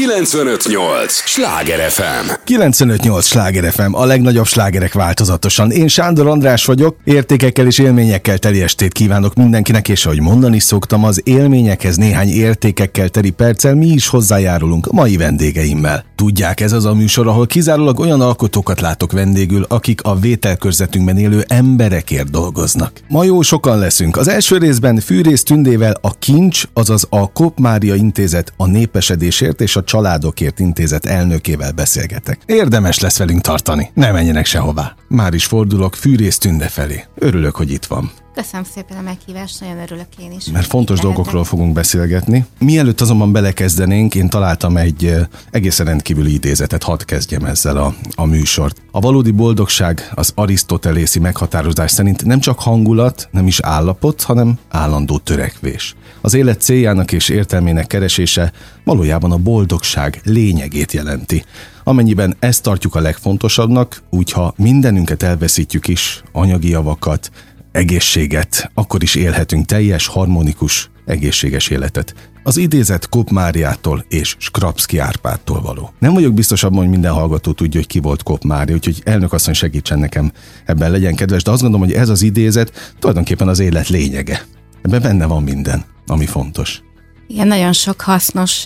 958! Sláger FM! 958! Sláger FM, a legnagyobb slágerek változatosan. Én Sándor András vagyok, értékekkel és élményekkel teli estét kívánok mindenkinek, és ahogy mondani szoktam, az élményekhez néhány értékekkel teli perccel mi is hozzájárulunk a mai vendégeimmel. Tudják, ez az a műsor, ahol kizárólag olyan alkotókat látok vendégül, akik a vételkörzetünkben élő emberekért dolgoznak. Ma jó sokan leszünk. Az első részben Fűrész Tündével a Kincs, azaz a Kop Mária Intézet a népesedésért és a Családokért Intézet elnökével beszélgetek. Érdemes lesz velünk tartani, ne menjenek sehová. Már is fordulok Fűrész Tünde felé. Örülök, hogy itt van. Köszönöm szépen a meghívást, nagyon örülök én is. Mert fontos dolgokról fogunk beszélgetni. Mielőtt azonban belekezdenénk, én találtam egy egészen rendkívüli idézetet, hadd kezdjem ezzel a, a műsort. A valódi boldogság az arisztotelészi meghatározás szerint nem csak hangulat, nem is állapot, hanem állandó törekvés. Az élet céljának és értelmének keresése valójában a boldogság lényegét jelenti. Amennyiben ezt tartjuk a legfontosabbnak, úgyha mindenünket elveszítjük is, anyagi javakat, egészséget, akkor is élhetünk teljes, harmonikus, egészséges életet. Az idézet Kop Máriától és Skrapszki Árpádtól való. Nem vagyok biztos abban, hogy minden hallgató tudja, hogy ki volt Kop Mária, úgyhogy elnök asszony segítsen nekem ebben legyen kedves, de azt gondolom, hogy ez az idézet tulajdonképpen az élet lényege. Ebben benne van minden, ami fontos. Igen, nagyon sok hasznos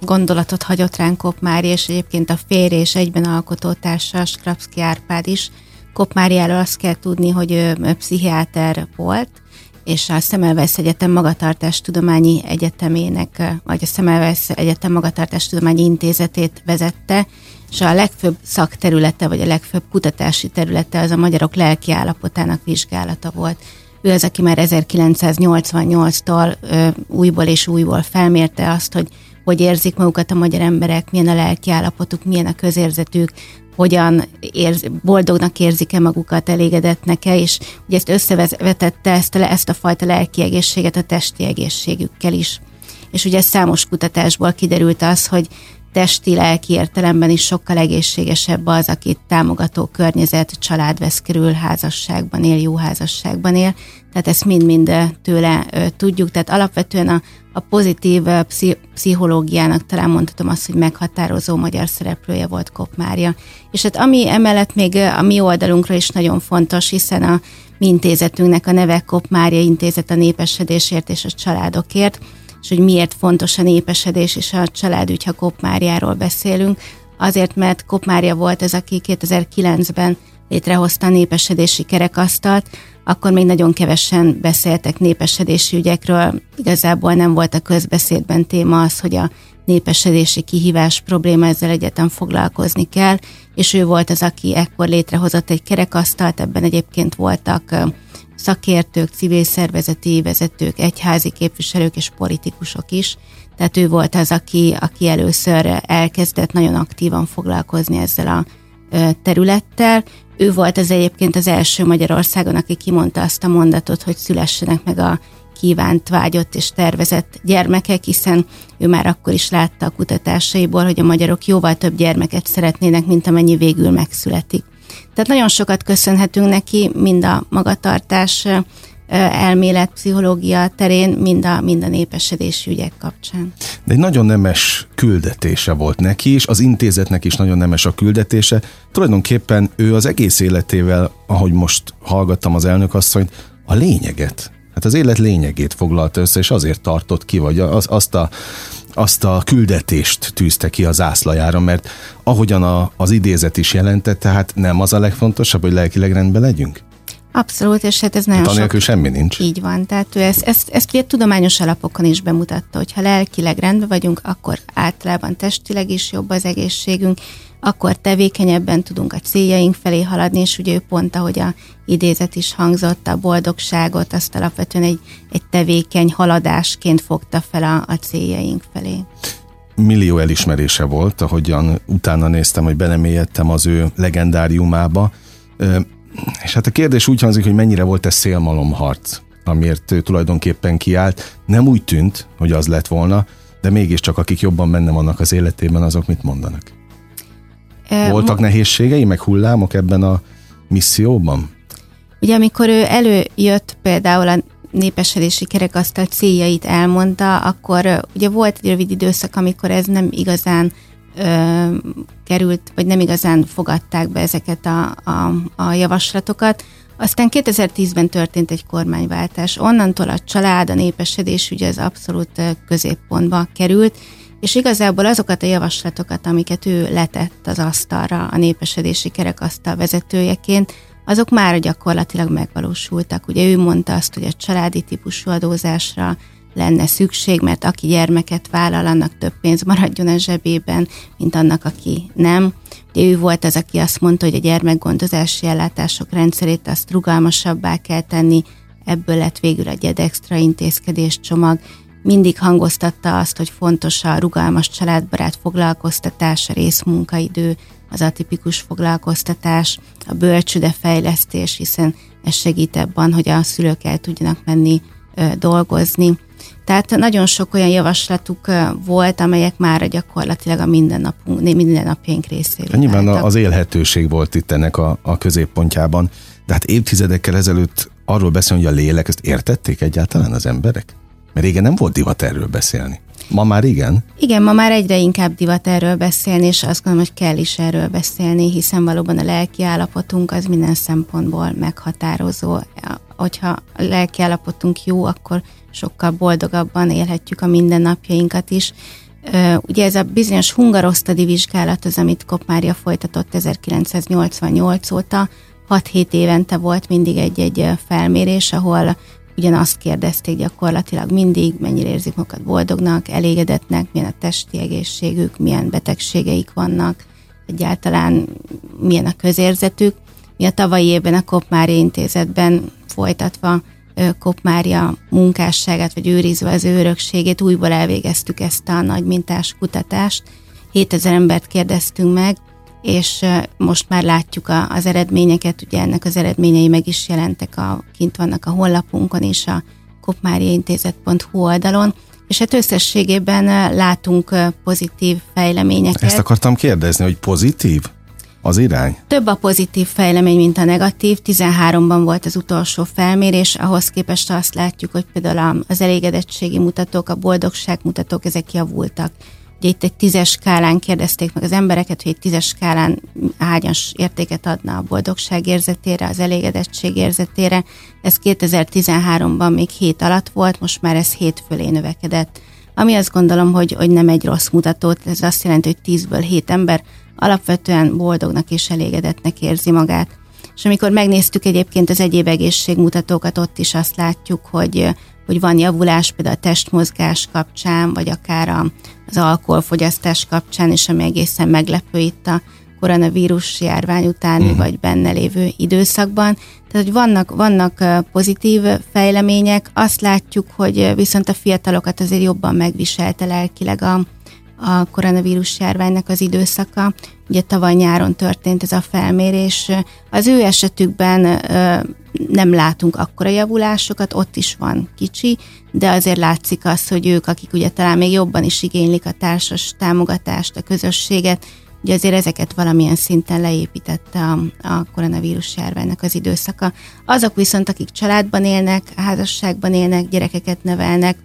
gondolatot hagyott ránk Kop Mária, és egyébként a férj és egyben alkotótársa Skrapszki Árpád is, Kopmáriáról azt kell tudni, hogy ő pszichiáter volt, és a Szemelweis Egyetem Magatartás Tudományi Egyetemének, vagy a Szemelweis Egyetem Magatartás Tudományi Intézetét vezette, és a legfőbb szakterülete, vagy a legfőbb kutatási területe az a magyarok lelki állapotának vizsgálata volt. Ő az, aki már 1988-tól újból és újból felmérte azt, hogy hogy érzik magukat a magyar emberek, milyen a lelki állapotuk, milyen a közérzetük, hogyan érz, boldognak érzik-e magukat, elégedetnek-e, és ugye ezt összevetette ezt a, ezt a fajta lelki egészséget a testi egészségükkel is. És ugye számos kutatásból kiderült az, hogy testi-lelki értelemben is sokkal egészségesebb az, akit támogató környezet, család vesz körül, házasságban él, jó házasságban él. Tehát ezt mind-mind tőle tudjuk. Tehát alapvetően a, a pozitív pszichológiának talán mondhatom azt, hogy meghatározó magyar szereplője volt Kop Mária. És hát ami emellett még a mi oldalunkra is nagyon fontos, hiszen a mi intézetünknek a neve Kop Mária Intézet a népesedésért és a családokért, és hogy miért fontos a népesedés és a családügy, ha Kopmáriáról beszélünk. Azért, mert Kopmária volt az, aki 2009-ben létrehozta a népesedési kerekasztalt, akkor még nagyon kevesen beszéltek népesedési ügyekről. Igazából nem volt a közbeszédben téma az, hogy a népesedési kihívás probléma ezzel egyetem foglalkozni kell, és ő volt az, aki ekkor létrehozott egy kerekasztalt, ebben egyébként voltak szakértők, civil szervezeti vezetők, egyházi képviselők és politikusok is. Tehát ő volt az, aki, aki először elkezdett nagyon aktívan foglalkozni ezzel a területtel. Ő volt az egyébként az első Magyarországon, aki kimondta azt a mondatot, hogy szülessenek meg a kívánt, vágyott és tervezett gyermekek, hiszen ő már akkor is látta a kutatásaiból, hogy a magyarok jóval több gyermeket szeretnének, mint amennyi végül megszületik. Tehát nagyon sokat köszönhetünk neki, mind a magatartás elmélet, pszichológia terén, mind a, mind a népesedési ügyek kapcsán. De egy nagyon nemes küldetése volt neki, és az intézetnek is nagyon nemes a küldetése. Tulajdonképpen ő az egész életével, ahogy most hallgattam az elnökasszonyt, a lényeget, hát az élet lényegét foglalta össze, és azért tartott ki, vagy az, azt a azt a küldetést tűzte ki az ászlajára, mert ahogyan a, az idézet is jelentette, tehát nem az a legfontosabb, hogy lelkileg rendben legyünk? Abszolút, és hát ez nagyon hát sok... semmi nincs. Így van, tehát ő ezt, ezt, ezt ugye tudományos alapokon is bemutatta, hogy ha lelkileg rendben vagyunk, akkor általában testileg is jobb az egészségünk, akkor tevékenyebben tudunk a céljaink felé haladni, és ugye ő pont, ahogy a idézet is hangzott, a boldogságot, azt alapvetően egy, egy tevékeny haladásként fogta fel a, a céljaink felé. Millió elismerése volt, ahogyan utána néztem, hogy belemélyedtem az ő legendáriumába, és hát a kérdés úgy hangzik, hogy mennyire volt ez szélmalomharc, amiért ő tulajdonképpen kiállt. Nem úgy tűnt, hogy az lett volna, de mégiscsak akik jobban benne vannak az életében, azok mit mondanak? Voltak nehézségei, meg hullámok ebben a misszióban? Ugye amikor ő előjött például a népesedési kerekasztal céljait elmondta, akkor ugye volt egy rövid időszak, amikor ez nem igazán ö, került, vagy nem igazán fogadták be ezeket a, a, a javaslatokat. Aztán 2010-ben történt egy kormányváltás. Onnantól a család, a népesedés ugye az abszolút középpontba került, és igazából azokat a javaslatokat, amiket ő letett az asztalra a népesedési kerekasztal vezetőjeként, azok már gyakorlatilag megvalósultak. Ugye ő mondta azt, hogy a családi típusú adózásra lenne szükség, mert aki gyermeket vállal, annak több pénz maradjon a zsebében, mint annak, aki nem. Ugye ő volt az, aki azt mondta, hogy a gyermekgondozási ellátások rendszerét azt rugalmasabbá kell tenni, ebből lett végül egy extra intézkedés csomag. Mindig hangoztatta azt, hogy fontos a rugalmas családbarát foglalkoztatás, a részmunkaidő, az atipikus foglalkoztatás, a bölcsüde fejlesztés, hiszen ez segít abban, hogy a szülők el tudjanak menni dolgozni. Tehát nagyon sok olyan javaslatuk volt, amelyek már gyakorlatilag a mindennapunk, mindennapjaink részéről. Nyilván váltak. az élhetőség volt itt ennek a, a középpontjában, de hát évtizedekkel ezelőtt arról beszélni, hogy a lélek, ezt értették egyáltalán az emberek? Mert régen nem volt divat erről beszélni. Ma már igen? Igen, ma már egyre inkább divat erről beszélni, és azt gondolom, hogy kell is erről beszélni, hiszen valóban a lelki állapotunk az minden szempontból meghatározó. Hogyha a lelki állapotunk jó, akkor sokkal boldogabban élhetjük a mindennapjainkat is. Ugye ez a bizonyos hungarosztadi vizsgálat az, amit Kopmária folytatott 1988 óta, 6-7 évente volt mindig egy-egy felmérés, ahol ugyanazt kérdezték gyakorlatilag mindig, mennyire érzik magukat boldognak, elégedetnek, milyen a testi egészségük, milyen betegségeik vannak, egyáltalán milyen a közérzetük. Mi a tavalyi évben a Kopmária intézetben folytatva Kopmária munkásságát, vagy őrizve az ő örökségét, újból elvégeztük ezt a nagy mintás kutatást. 7000 embert kérdeztünk meg, és most már látjuk a, az eredményeket, ugye ennek az eredményei meg is jelentek, a, kint vannak a honlapunkon és a kopmáriaintézet.hu oldalon, és hát összességében látunk pozitív fejleményeket. Ezt akartam kérdezni, hogy pozitív az irány? Több a pozitív fejlemény, mint a negatív. 13-ban volt az utolsó felmérés, ahhoz képest azt látjuk, hogy például az elégedettségi mutatók, a boldogság mutatók, ezek javultak. Ugye itt egy tízes skálán kérdezték meg az embereket, hogy egy tízes skálán hányas értéket adna a boldogság érzetére, az elégedettség érzetére. Ez 2013-ban még 7 alatt volt, most már ez 7 fölé növekedett. Ami azt gondolom, hogy, hogy nem egy rossz mutató, ez azt jelenti, hogy 10-ből 7 ember alapvetően boldognak és elégedettnek érzi magát. És amikor megnéztük egyébként az egyéb egészségmutatókat, ott is azt látjuk, hogy hogy van javulás például a testmozgás kapcsán, vagy akár az alkoholfogyasztás kapcsán, és ami egészen meglepő itt a koronavírus járvány utáni, uh-huh. vagy benne lévő időszakban. Tehát, hogy vannak, vannak pozitív fejlemények, azt látjuk, hogy viszont a fiatalokat azért jobban megviselte lelkileg a, a koronavírus járványnak az időszaka. Ugye tavaly nyáron történt ez a felmérés. Az ő esetükben nem látunk akkora javulásokat, ott is van kicsi, de azért látszik az, hogy ők, akik ugye talán még jobban is igénylik a társas támogatást, a közösséget, ugye azért ezeket valamilyen szinten leépítette a, a koronavírus járványnak az időszaka. Azok viszont, akik családban élnek, házasságban élnek, gyerekeket nevelnek,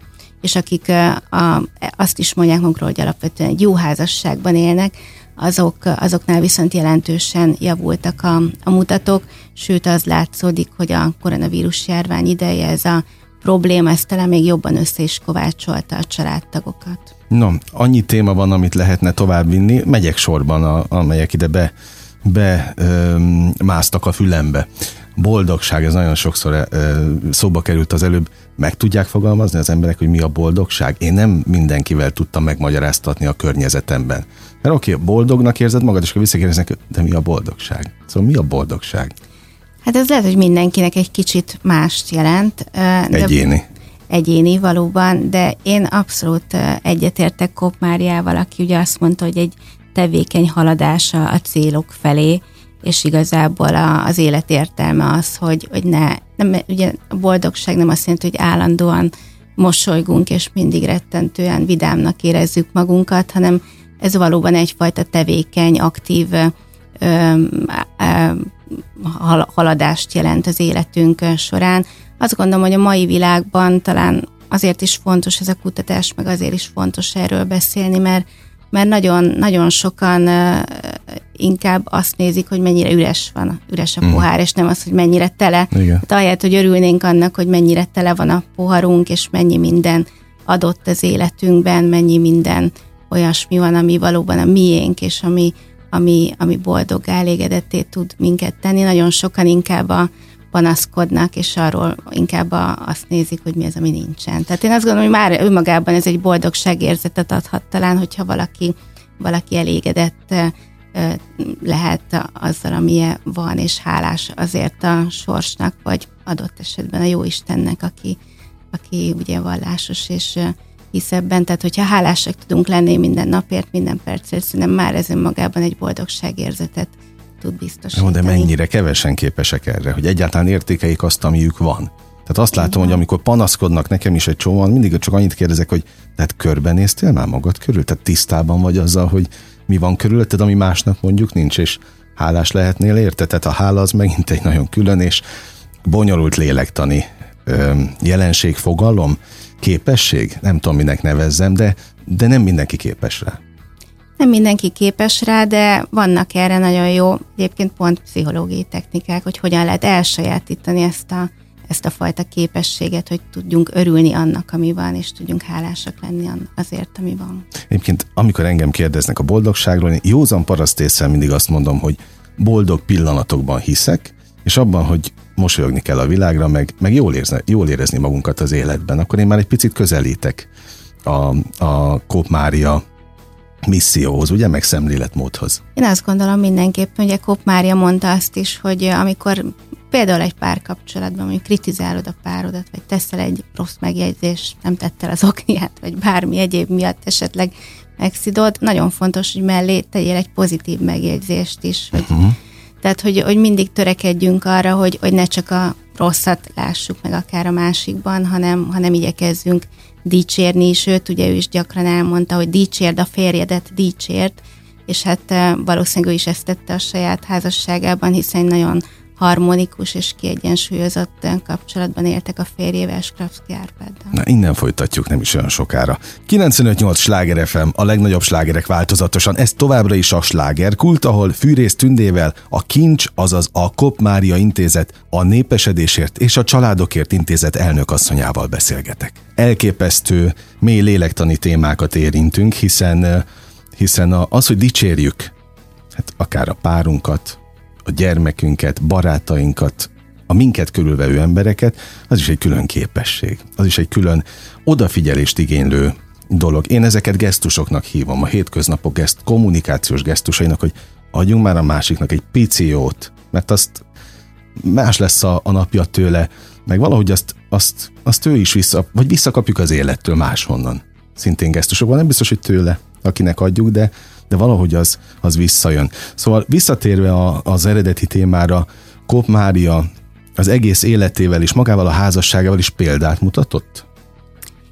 és akik a, azt is mondják magukról, hogy alapvetően egy jó házasságban élnek, azok, azoknál viszont jelentősen javultak a, a mutatók, sőt az látszódik, hogy a koronavírus járvány ideje ez a probléma, ez talán még jobban össze is kovácsolta a családtagokat. No, annyi téma van, amit lehetne tovább vinni, megyek sorban, a, amelyek ide be, be ö, másztak a fülembe boldogság, ez nagyon sokszor szóba került az előbb, meg tudják fogalmazni az emberek, hogy mi a boldogság? Én nem mindenkivel tudtam megmagyaráztatni a környezetemben. Mert oké, okay, boldognak érzed magad, és akkor visszakérdeznek, de mi a boldogság? Szóval mi a boldogság? Hát ez lehet, hogy mindenkinek egy kicsit mást jelent. De egyéni. Egyéni valóban, de én abszolút egyetértek Kopp Máriával, aki ugye azt mondta, hogy egy tevékeny haladása a célok felé, és igazából a, az élet értelme az, hogy, hogy ne, nem, ugye a boldogság nem azt jelenti, hogy állandóan mosolygunk, és mindig rettentően vidámnak érezzük magunkat, hanem ez valóban egyfajta tevékeny, aktív ö, ö, haladást jelent az életünk során. Azt gondolom, hogy a mai világban talán azért is fontos ez a kutatás, meg azért is fontos erről beszélni, mert mert nagyon, nagyon sokan inkább azt nézik, hogy mennyire üres van, üres a mm. pohár, és nem az, hogy mennyire tele. Igen. Hát ahelyett, hogy örülnénk annak, hogy mennyire tele van a poharunk, és mennyi minden adott az életünkben, mennyi minden olyasmi van, ami valóban a miénk, és ami, ami, ami boldog, elégedetté tud minket tenni. Nagyon sokan inkább a, panaszkodnak, és arról inkább a, azt nézik, hogy mi az, ami nincsen. Tehát én azt gondolom, hogy már önmagában ez egy boldogságérzetet adhat talán, hogyha valaki, valaki elégedett lehet azzal, amilyen van, és hálás azért a sorsnak, vagy adott esetben a jó Istennek, aki, aki ugye vallásos és hisz ebben. Tehát, hogyha hálásak tudunk lenni minden napért, minden percért, szerintem már ez önmagában egy boldogságérzetet tud biztosítani. Jó, de mennyire kevesen képesek erre, hogy egyáltalán értékeik azt, amiük van. Tehát azt látom, hogy amikor panaszkodnak nekem is egy csomóan, mindig csak annyit kérdezek, hogy tehát körbenéztél már magad körül? Tehát tisztában vagy azzal, hogy mi van körülötted, ami másnak mondjuk nincs, és hálás lehetnél érte? Tehát a hála az megint egy nagyon külön és bonyolult lélektani jelenség, fogalom, képesség, nem tudom, minek nevezzem, de, de nem mindenki képes rá. Nem mindenki képes rá, de vannak erre nagyon jó, egyébként pont pszichológiai technikák, hogy hogyan lehet elsajátítani ezt a, ezt a fajta képességet, hogy tudjunk örülni annak, ami van, és tudjunk hálásak lenni azért, ami van. Egyébként, amikor engem kérdeznek a boldogságról, én józan parasztésszel mindig azt mondom, hogy boldog pillanatokban hiszek, és abban, hogy mosolyogni kell a világra, meg, meg jól, érzni, jól érezni magunkat az életben, akkor én már egy picit közelítek a, a Kóp Mária misszióhoz, ugye, meg szemléletmódhoz. Én azt gondolom mindenképpen, ugye Kop Mária mondta azt is, hogy amikor például egy párkapcsolatban, mondjuk kritizálod a párodat, vagy teszel egy rossz megjegyzést, nem tettel az okniát, vagy bármi egyéb miatt esetleg megszidod, nagyon fontos, hogy mellé tegyél egy pozitív megjegyzést is, hogy uh-huh. Tehát, hogy, hogy mindig törekedjünk arra, hogy, hogy ne csak a rosszat lássuk meg akár a másikban, hanem, hanem igyekezzünk dicsérni is őt, ugye ő is gyakran elmondta, hogy dicsérd a férjedet, dicsért, és hát eh, valószínűleg ő is ezt tette a saját házasságában, hiszen nagyon harmonikus és kiegyensúlyozott kapcsolatban éltek a férjével, Skravszki Árpáddal. Na, innen folytatjuk nem is olyan sokára. 95-8 Sláger FM, a legnagyobb slágerek változatosan. Ez továbbra is a slágerkult, ahol Fűrész Tündével a Kincs, azaz a Kop Mária Intézet, a Népesedésért és a Családokért Intézet elnökasszonyával beszélgetek. Elképesztő, mély lélektani témákat érintünk, hiszen, hiszen az, hogy dicsérjük, hát akár a párunkat, a gyermekünket, barátainkat, a minket körülvevő embereket, az is egy külön képesség. Az is egy külön odafigyelést igénylő dolog. Én ezeket gesztusoknak hívom, a hétköznapok geszt, kommunikációs gesztusainak, hogy adjunk már a másiknak egy pici jót, mert azt más lesz a, a napja tőle, meg valahogy azt, azt, azt ő is vissza, vagy visszakapjuk az élettől máshonnan. Szintén gesztusokban, nem biztos, hogy tőle, akinek adjuk, de de valahogy az, az visszajön. Szóval visszatérve a, az eredeti témára, Kop Mária az egész életével és magával a házasságával is példát mutatott?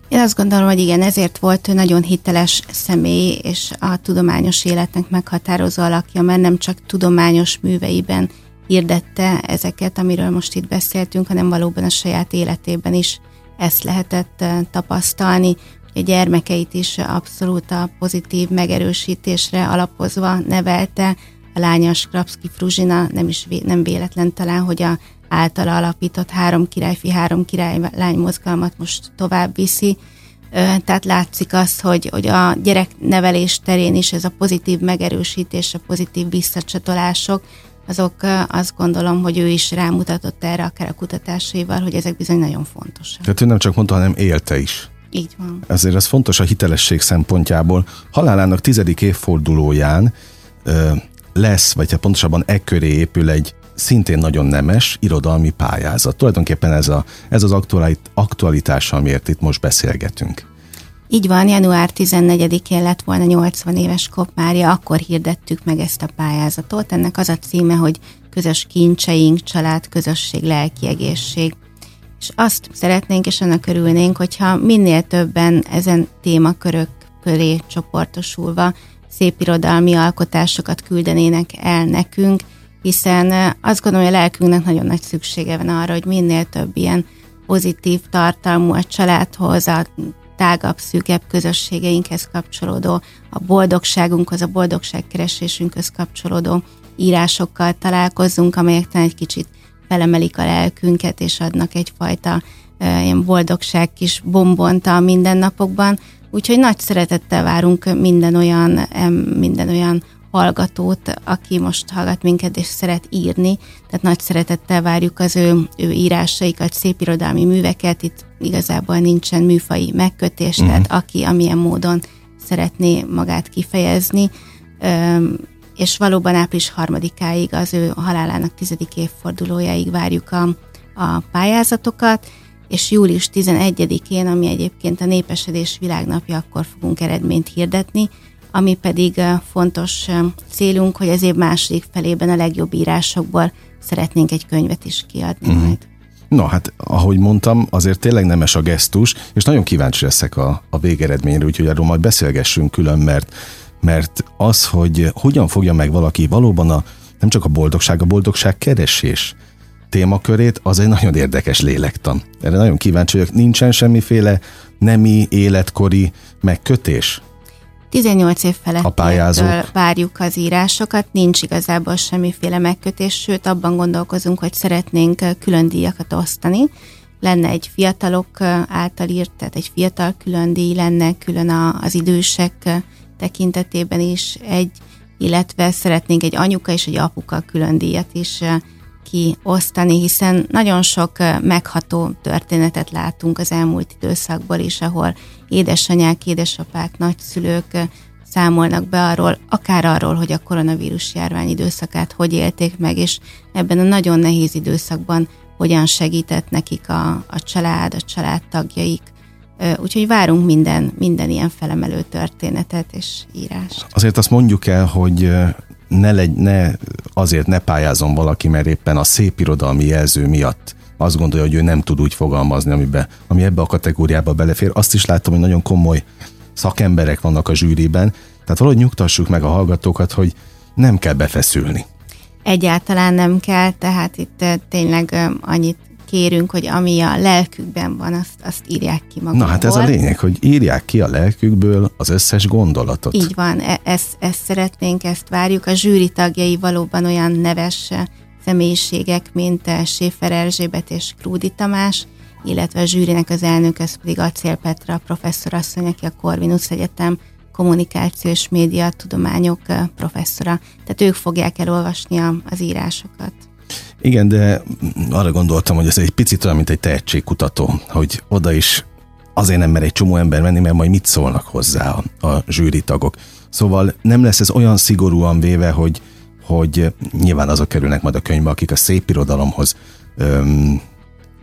Én azt gondolom, hogy igen, ezért volt ő nagyon hiteles személy, és a tudományos életnek meghatározó alakja, mert nem csak tudományos műveiben hirdette ezeket, amiről most itt beszéltünk, hanem valóban a saját életében is ezt lehetett eh, tapasztalni a gyermekeit is abszolút a pozitív megerősítésre alapozva nevelte. A lánya Skrapski Fruzsina nem is nem véletlen talán, hogy a általa alapított három királyfi, három király lány mozgalmat most tovább viszi. Tehát látszik az, hogy, hogy a gyereknevelés terén is ez a pozitív megerősítés, a pozitív visszacsatolások, azok azt gondolom, hogy ő is rámutatott erre akár a kutatásaival, hogy ezek bizony nagyon fontosak. Tehát ő nem csak mondta, hanem élte is. Így van. Ezért ez fontos a hitelesség szempontjából. Halálának tizedik évfordulóján ö, lesz, vagy ha pontosabban e köré épül egy szintén nagyon nemes irodalmi pályázat. Tulajdonképpen ez, a, ez az aktualit, aktualitás, amiért itt most beszélgetünk. Így van, január 14-én lett volna 80 éves Kopmária, akkor hirdettük meg ezt a pályázatot. Ennek az a címe, hogy közös kincseink, család, közösség, lelki egészség és azt szeretnénk, és annak örülnénk, hogyha minél többen ezen témakörök köré csoportosulva szép irodalmi alkotásokat küldenének el nekünk, hiszen azt gondolom, hogy a lelkünknek nagyon nagy szüksége van arra, hogy minél több ilyen pozitív tartalmú a családhoz, a tágabb, szűkebb közösségeinkhez kapcsolódó, a boldogságunkhoz, a boldogságkeresésünkhöz kapcsolódó írásokkal találkozzunk, amelyek egy kicsit felemelik a lelkünket, és adnak egyfajta ilyen boldogság kis bombont a mindennapokban. Úgyhogy nagy szeretettel várunk minden olyan, minden olyan hallgatót, aki most hallgat minket és szeret írni, tehát nagy szeretettel várjuk az ő, ő írásaikat, szépirodalmi műveket, itt igazából nincsen műfai megkötés, uh-huh. tehát aki amilyen módon szeretné magát kifejezni, és valóban április harmadikáig az ő halálának tizedik évfordulójáig várjuk a, a pályázatokat, és július 11-én, ami egyébként a Népesedés Világnapja, akkor fogunk eredményt hirdetni, ami pedig fontos célunk, hogy az év második felében a legjobb írásokból szeretnénk egy könyvet is kiadni mm. majd. Na hát, ahogy mondtam, azért tényleg nemes a gesztus, és nagyon kíváncsi leszek a, a végeredményre, úgyhogy arról majd beszélgessünk külön, mert, mert az, hogy hogyan fogja meg valaki valóban a, nem csak a boldogság, a boldogság keresés témakörét, az egy nagyon érdekes lélektan. Erre nagyon kíváncsi vagyok. Nincsen semmiféle nemi, életkori megkötés? 18 év felett várjuk az írásokat, nincs igazából semmiféle megkötés, sőt abban gondolkozunk, hogy szeretnénk külön díjakat osztani. Lenne egy fiatalok által írt, tehát egy fiatal külön díj, lenne külön az idősek tekintetében is egy, illetve szeretnénk egy anyuka és egy apuka külön díjat is kiosztani, hiszen nagyon sok megható történetet látunk az elmúlt időszakból is, ahol édesanyák, édesapák, nagyszülők számolnak be arról, akár arról, hogy a koronavírus járvány időszakát hogy élték meg, és ebben a nagyon nehéz időszakban hogyan segített nekik a, a család, a családtagjaik. Úgyhogy várunk minden, minden ilyen felemelő történetet és írás. Azért azt mondjuk el, hogy ne, legy, ne azért ne pályázom valaki, mert éppen a szép irodalmi jelző miatt azt gondolja, hogy ő nem tud úgy fogalmazni, amibe, ami ebbe a kategóriába belefér. Azt is láttam, hogy nagyon komoly szakemberek vannak a zsűriben, tehát valahogy nyugtassuk meg a hallgatókat, hogy nem kell befeszülni. Egyáltalán nem kell, tehát itt tényleg annyit kérünk, hogy ami a lelkükben van, azt, azt írják ki magukból. Na hát ez a lényeg, hogy írják ki a lelkükből az összes gondolatot. Így van, e- ezt, ezt szeretnénk, ezt várjuk. A zsűri tagjai valóban olyan neves személyiségek, mint Séfer Erzsébet és Krúdi Tamás, illetve a zsűrinek az elnök, ez pedig Acél Petra, professzorasszony, aki a Corvinus Egyetem kommunikáció és média tudományok professzora. Tehát ők fogják elolvasni az írásokat. Igen, de arra gondoltam, hogy ez egy picit olyan, mint egy tehetségkutató, hogy oda is azért nem mer egy csomó ember menni, mert majd mit szólnak hozzá a, a zsűri tagok. Szóval nem lesz ez olyan szigorúan véve, hogy, hogy nyilván azok kerülnek majd a könyvbe, akik a szép irodalomhoz öm,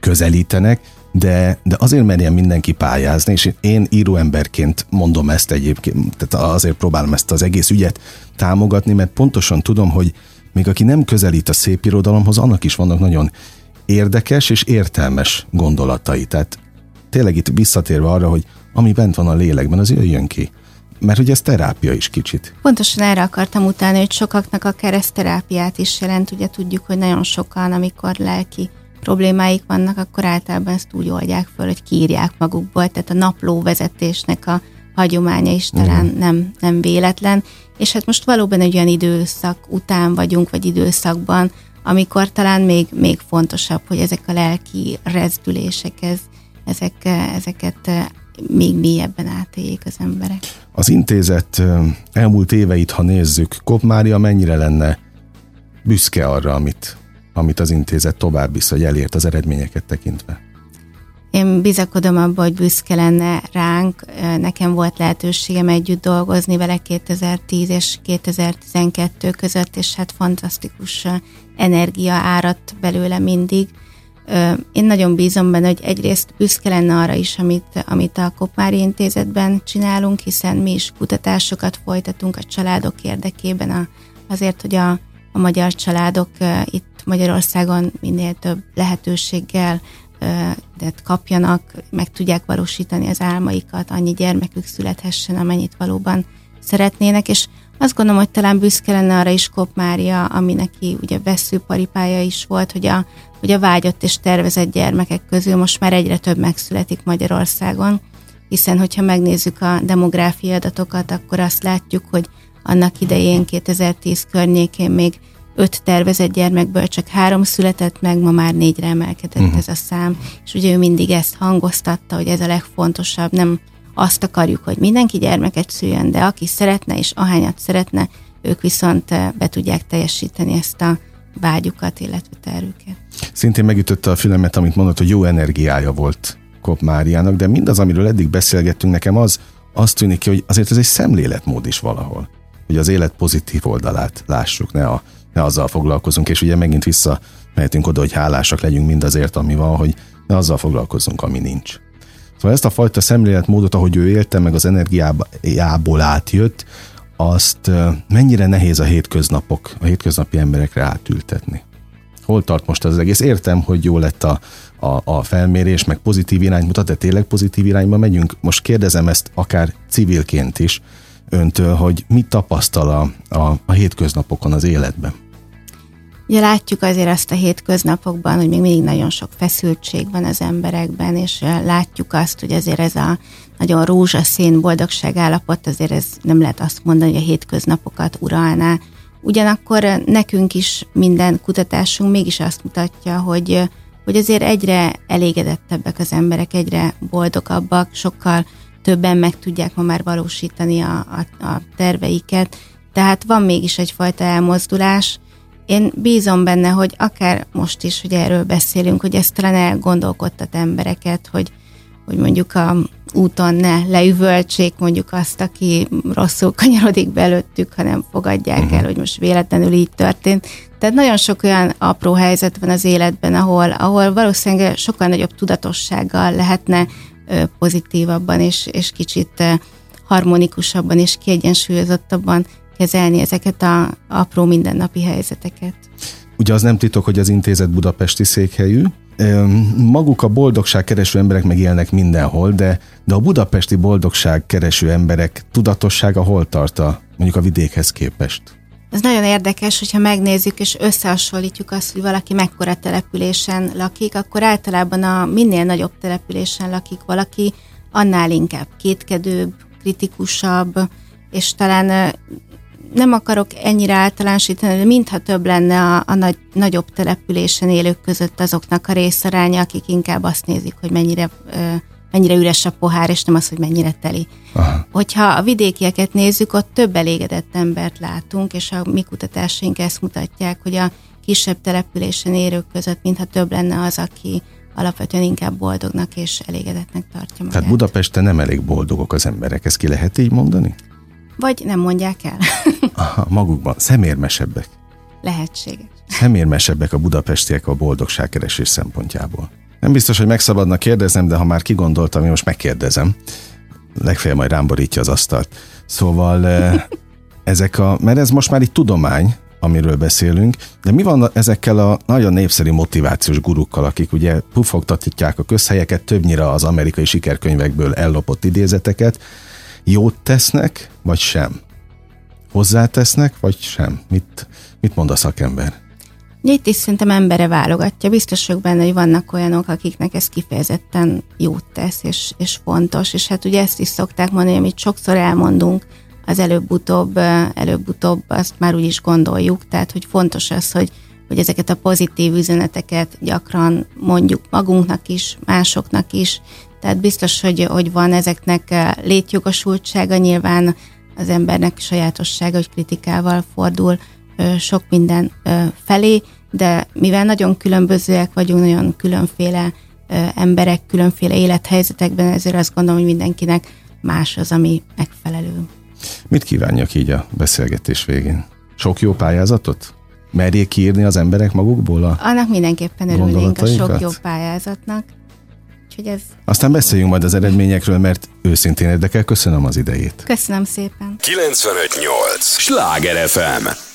közelítenek, de, de azért merjen mindenki pályázni, és én íróemberként mondom ezt egyébként, tehát azért próbálom ezt az egész ügyet támogatni, mert pontosan tudom, hogy még aki nem közelít a szép irodalomhoz, annak is vannak nagyon érdekes és értelmes gondolatai. Tehát tényleg itt visszatérve arra, hogy ami bent van a lélekben, az jöjjön ki. Mert hogy ez terápia is kicsit. Pontosan erre akartam utána, hogy sokaknak a kereszterápiát is jelent. Ugye tudjuk, hogy nagyon sokan, amikor lelki problémáik vannak, akkor általában ezt úgy oldják föl, hogy kiírják magukból. Tehát a napló vezetésnek a hagyománya is talán nem, nem véletlen. És hát most valóban egy olyan időszak után vagyunk, vagy időszakban, amikor talán még, még fontosabb, hogy ezek a lelki rezdülések, ez, ezek, ezeket még mélyebben átéljék az emberek. Az intézet elmúlt éveit, ha nézzük, Kop Mária mennyire lenne büszke arra, amit, amit az intézet tovább visz, hogy elért az eredményeket tekintve? Én bizakodom abba, hogy büszke lenne ránk. Nekem volt lehetőségem együtt dolgozni vele 2010 és 2012 között, és hát fantasztikus energia áradt belőle mindig. Én nagyon bízom benne, hogy egyrészt büszke lenne arra is, amit, amit a Kopmári Intézetben csinálunk, hiszen mi is kutatásokat folytatunk a családok érdekében, a, azért, hogy a, a magyar családok itt Magyarországon minél több lehetőséggel de kapjanak, meg tudják valósítani az álmaikat, annyi gyermekük születhessen, amennyit valóban szeretnének, és Azt gondolom, hogy talán büszke lenne arra is Kop Mária, ami neki ugye veszőparipája is volt, hogy a, hogy a vágyott és tervezett gyermekek közül most már egyre több megszületik Magyarországon, hiszen hogyha megnézzük a demográfiai adatokat, akkor azt látjuk, hogy annak idején 2010 környékén még öt tervezett gyermekből csak három született meg, ma már négyre emelkedett uh-huh. ez a szám, és ugye ő mindig ezt hangoztatta, hogy ez a legfontosabb, nem azt akarjuk, hogy mindenki gyermeket szüljön, de aki szeretne és ahányat szeretne, ők viszont eh, be tudják teljesíteni ezt a vágyukat, illetve tervüket. Szintén megütötte a fülemet, amit mondott, hogy jó energiája volt Kop Máriának, de mindaz, amiről eddig beszélgettünk, nekem az, azt tűnik ki, hogy azért ez egy szemléletmód is valahol. Hogy az élet pozitív oldalát lássuk, ne, a, ne azzal foglalkozunk, és ugye megint vissza mehetünk oda, hogy hálásak legyünk mindazért, ami van, hogy ne azzal foglalkozunk, ami nincs. Szóval ezt a fajta szemléletmódot, ahogy ő élte, meg az energiából átjött, azt mennyire nehéz a hétköznapok, a hétköznapi emberekre átültetni. Hol tart most az egész? Értem, hogy jó lett a, a, a felmérés, meg pozitív irányt mutat, de tényleg pozitív irányba megyünk? Most kérdezem ezt akár civilként is öntől, hogy mit tapasztal a, a, a hétköznapokon az életben? Ugye látjuk azért azt a hétköznapokban, hogy még mindig nagyon sok feszültség van az emberekben, és látjuk azt, hogy azért ez a nagyon rózsaszín boldogság állapot, azért ez nem lehet azt mondani, hogy a hétköznapokat uralná. Ugyanakkor nekünk is minden kutatásunk mégis azt mutatja, hogy, hogy azért egyre elégedettebbek az emberek, egyre boldogabbak, sokkal többen meg tudják ma már valósítani a, a, a terveiket, tehát van mégis egyfajta elmozdulás, én bízom benne, hogy akár most is, hogy erről beszélünk, hogy ez talán elgondolkodtat embereket, hogy, hogy mondjuk a úton ne leüvöltsék mondjuk azt, aki rosszul kanyarodik belőttük, hanem fogadják uh-huh. el, hogy most véletlenül így történt. Tehát nagyon sok olyan apró helyzet van az életben, ahol, ahol valószínűleg sokkal nagyobb tudatossággal lehetne pozitívabban és, és kicsit harmonikusabban és kiegyensúlyozottabban kezelni ezeket a apró mindennapi helyzeteket. Ugye az nem titok, hogy az intézet budapesti székhelyű, maguk a boldogság kereső emberek megélnek mindenhol, de, de a budapesti boldogság kereső emberek tudatossága hol tart a, mondjuk a vidékhez képest? Ez nagyon érdekes, hogyha megnézzük és összehasonlítjuk azt, hogy valaki mekkora településen lakik, akkor általában a minél nagyobb településen lakik valaki, annál inkább kétkedőbb, kritikusabb, és talán nem akarok ennyire általánosítani, de mintha több lenne a, a nagy, nagyobb településen élők között azoknak a részaránya, akik inkább azt nézik, hogy mennyire, mennyire üres a pohár, és nem az, hogy mennyire teli. Aha. Hogyha a vidékieket nézzük, ott több elégedett embert látunk, és a mi kutatásaink ezt mutatják, hogy a kisebb településen élők között mintha több lenne az, aki alapvetően inkább boldognak és elégedettnek tartja magát. Tehát Budapesten nem elég boldogok az emberek, ezt ki lehet így mondani? Vagy nem mondják el. Aha, magukban. Szemérmesebbek. Lehetséges. Szemérmesebbek a budapestiek a boldogságkeresés szempontjából. Nem biztos, hogy megszabadna kérdeznem, de ha már kigondoltam, én most megkérdezem. Legfeljebb majd rámborítja az asztalt. Szóval eh, ezek a, mert ez most már egy tudomány, amiről beszélünk, de mi van ezekkel a nagyon népszerű motivációs gurukkal, akik ugye pufogtatják a közhelyeket, többnyire az amerikai sikerkönyvekből ellopott idézeteket, jót tesznek, vagy sem? Hozzátesznek, vagy sem? Mit, mit mond a szakember? Itt is szerintem embere válogatja. Biztos vagyok benne, hogy vannak olyanok, akiknek ez kifejezetten jót tesz, és, és fontos. És hát ugye ezt is szokták mondani, amit sokszor elmondunk, az előbb-utóbb, előbb-utóbb azt már úgy is gondoljuk, tehát hogy fontos az, hogy, hogy ezeket a pozitív üzeneteket gyakran mondjuk magunknak is, másoknak is, tehát biztos, hogy, hogy van ezeknek eh, létjogosultsága, nyilván az embernek sajátossága, hogy kritikával fordul sok minden felé, de mivel nagyon különbözőek vagyunk, nagyon különféle emberek, különféle élethelyzetekben, ezért azt gondolom, hogy mindenkinek más az, ami megfelelő. Mit kívánjak így a beszélgetés végén? Sok jó pályázatot? Merjék írni az emberek magukból a Annak mindenképpen örülnénk a sok jó pályázatnak úgyhogy ez... Aztán beszéljünk majd az eredményekről, mert őszintén érdekel. Köszönöm az idejét. Köszönöm szépen. 958! Sláger FM!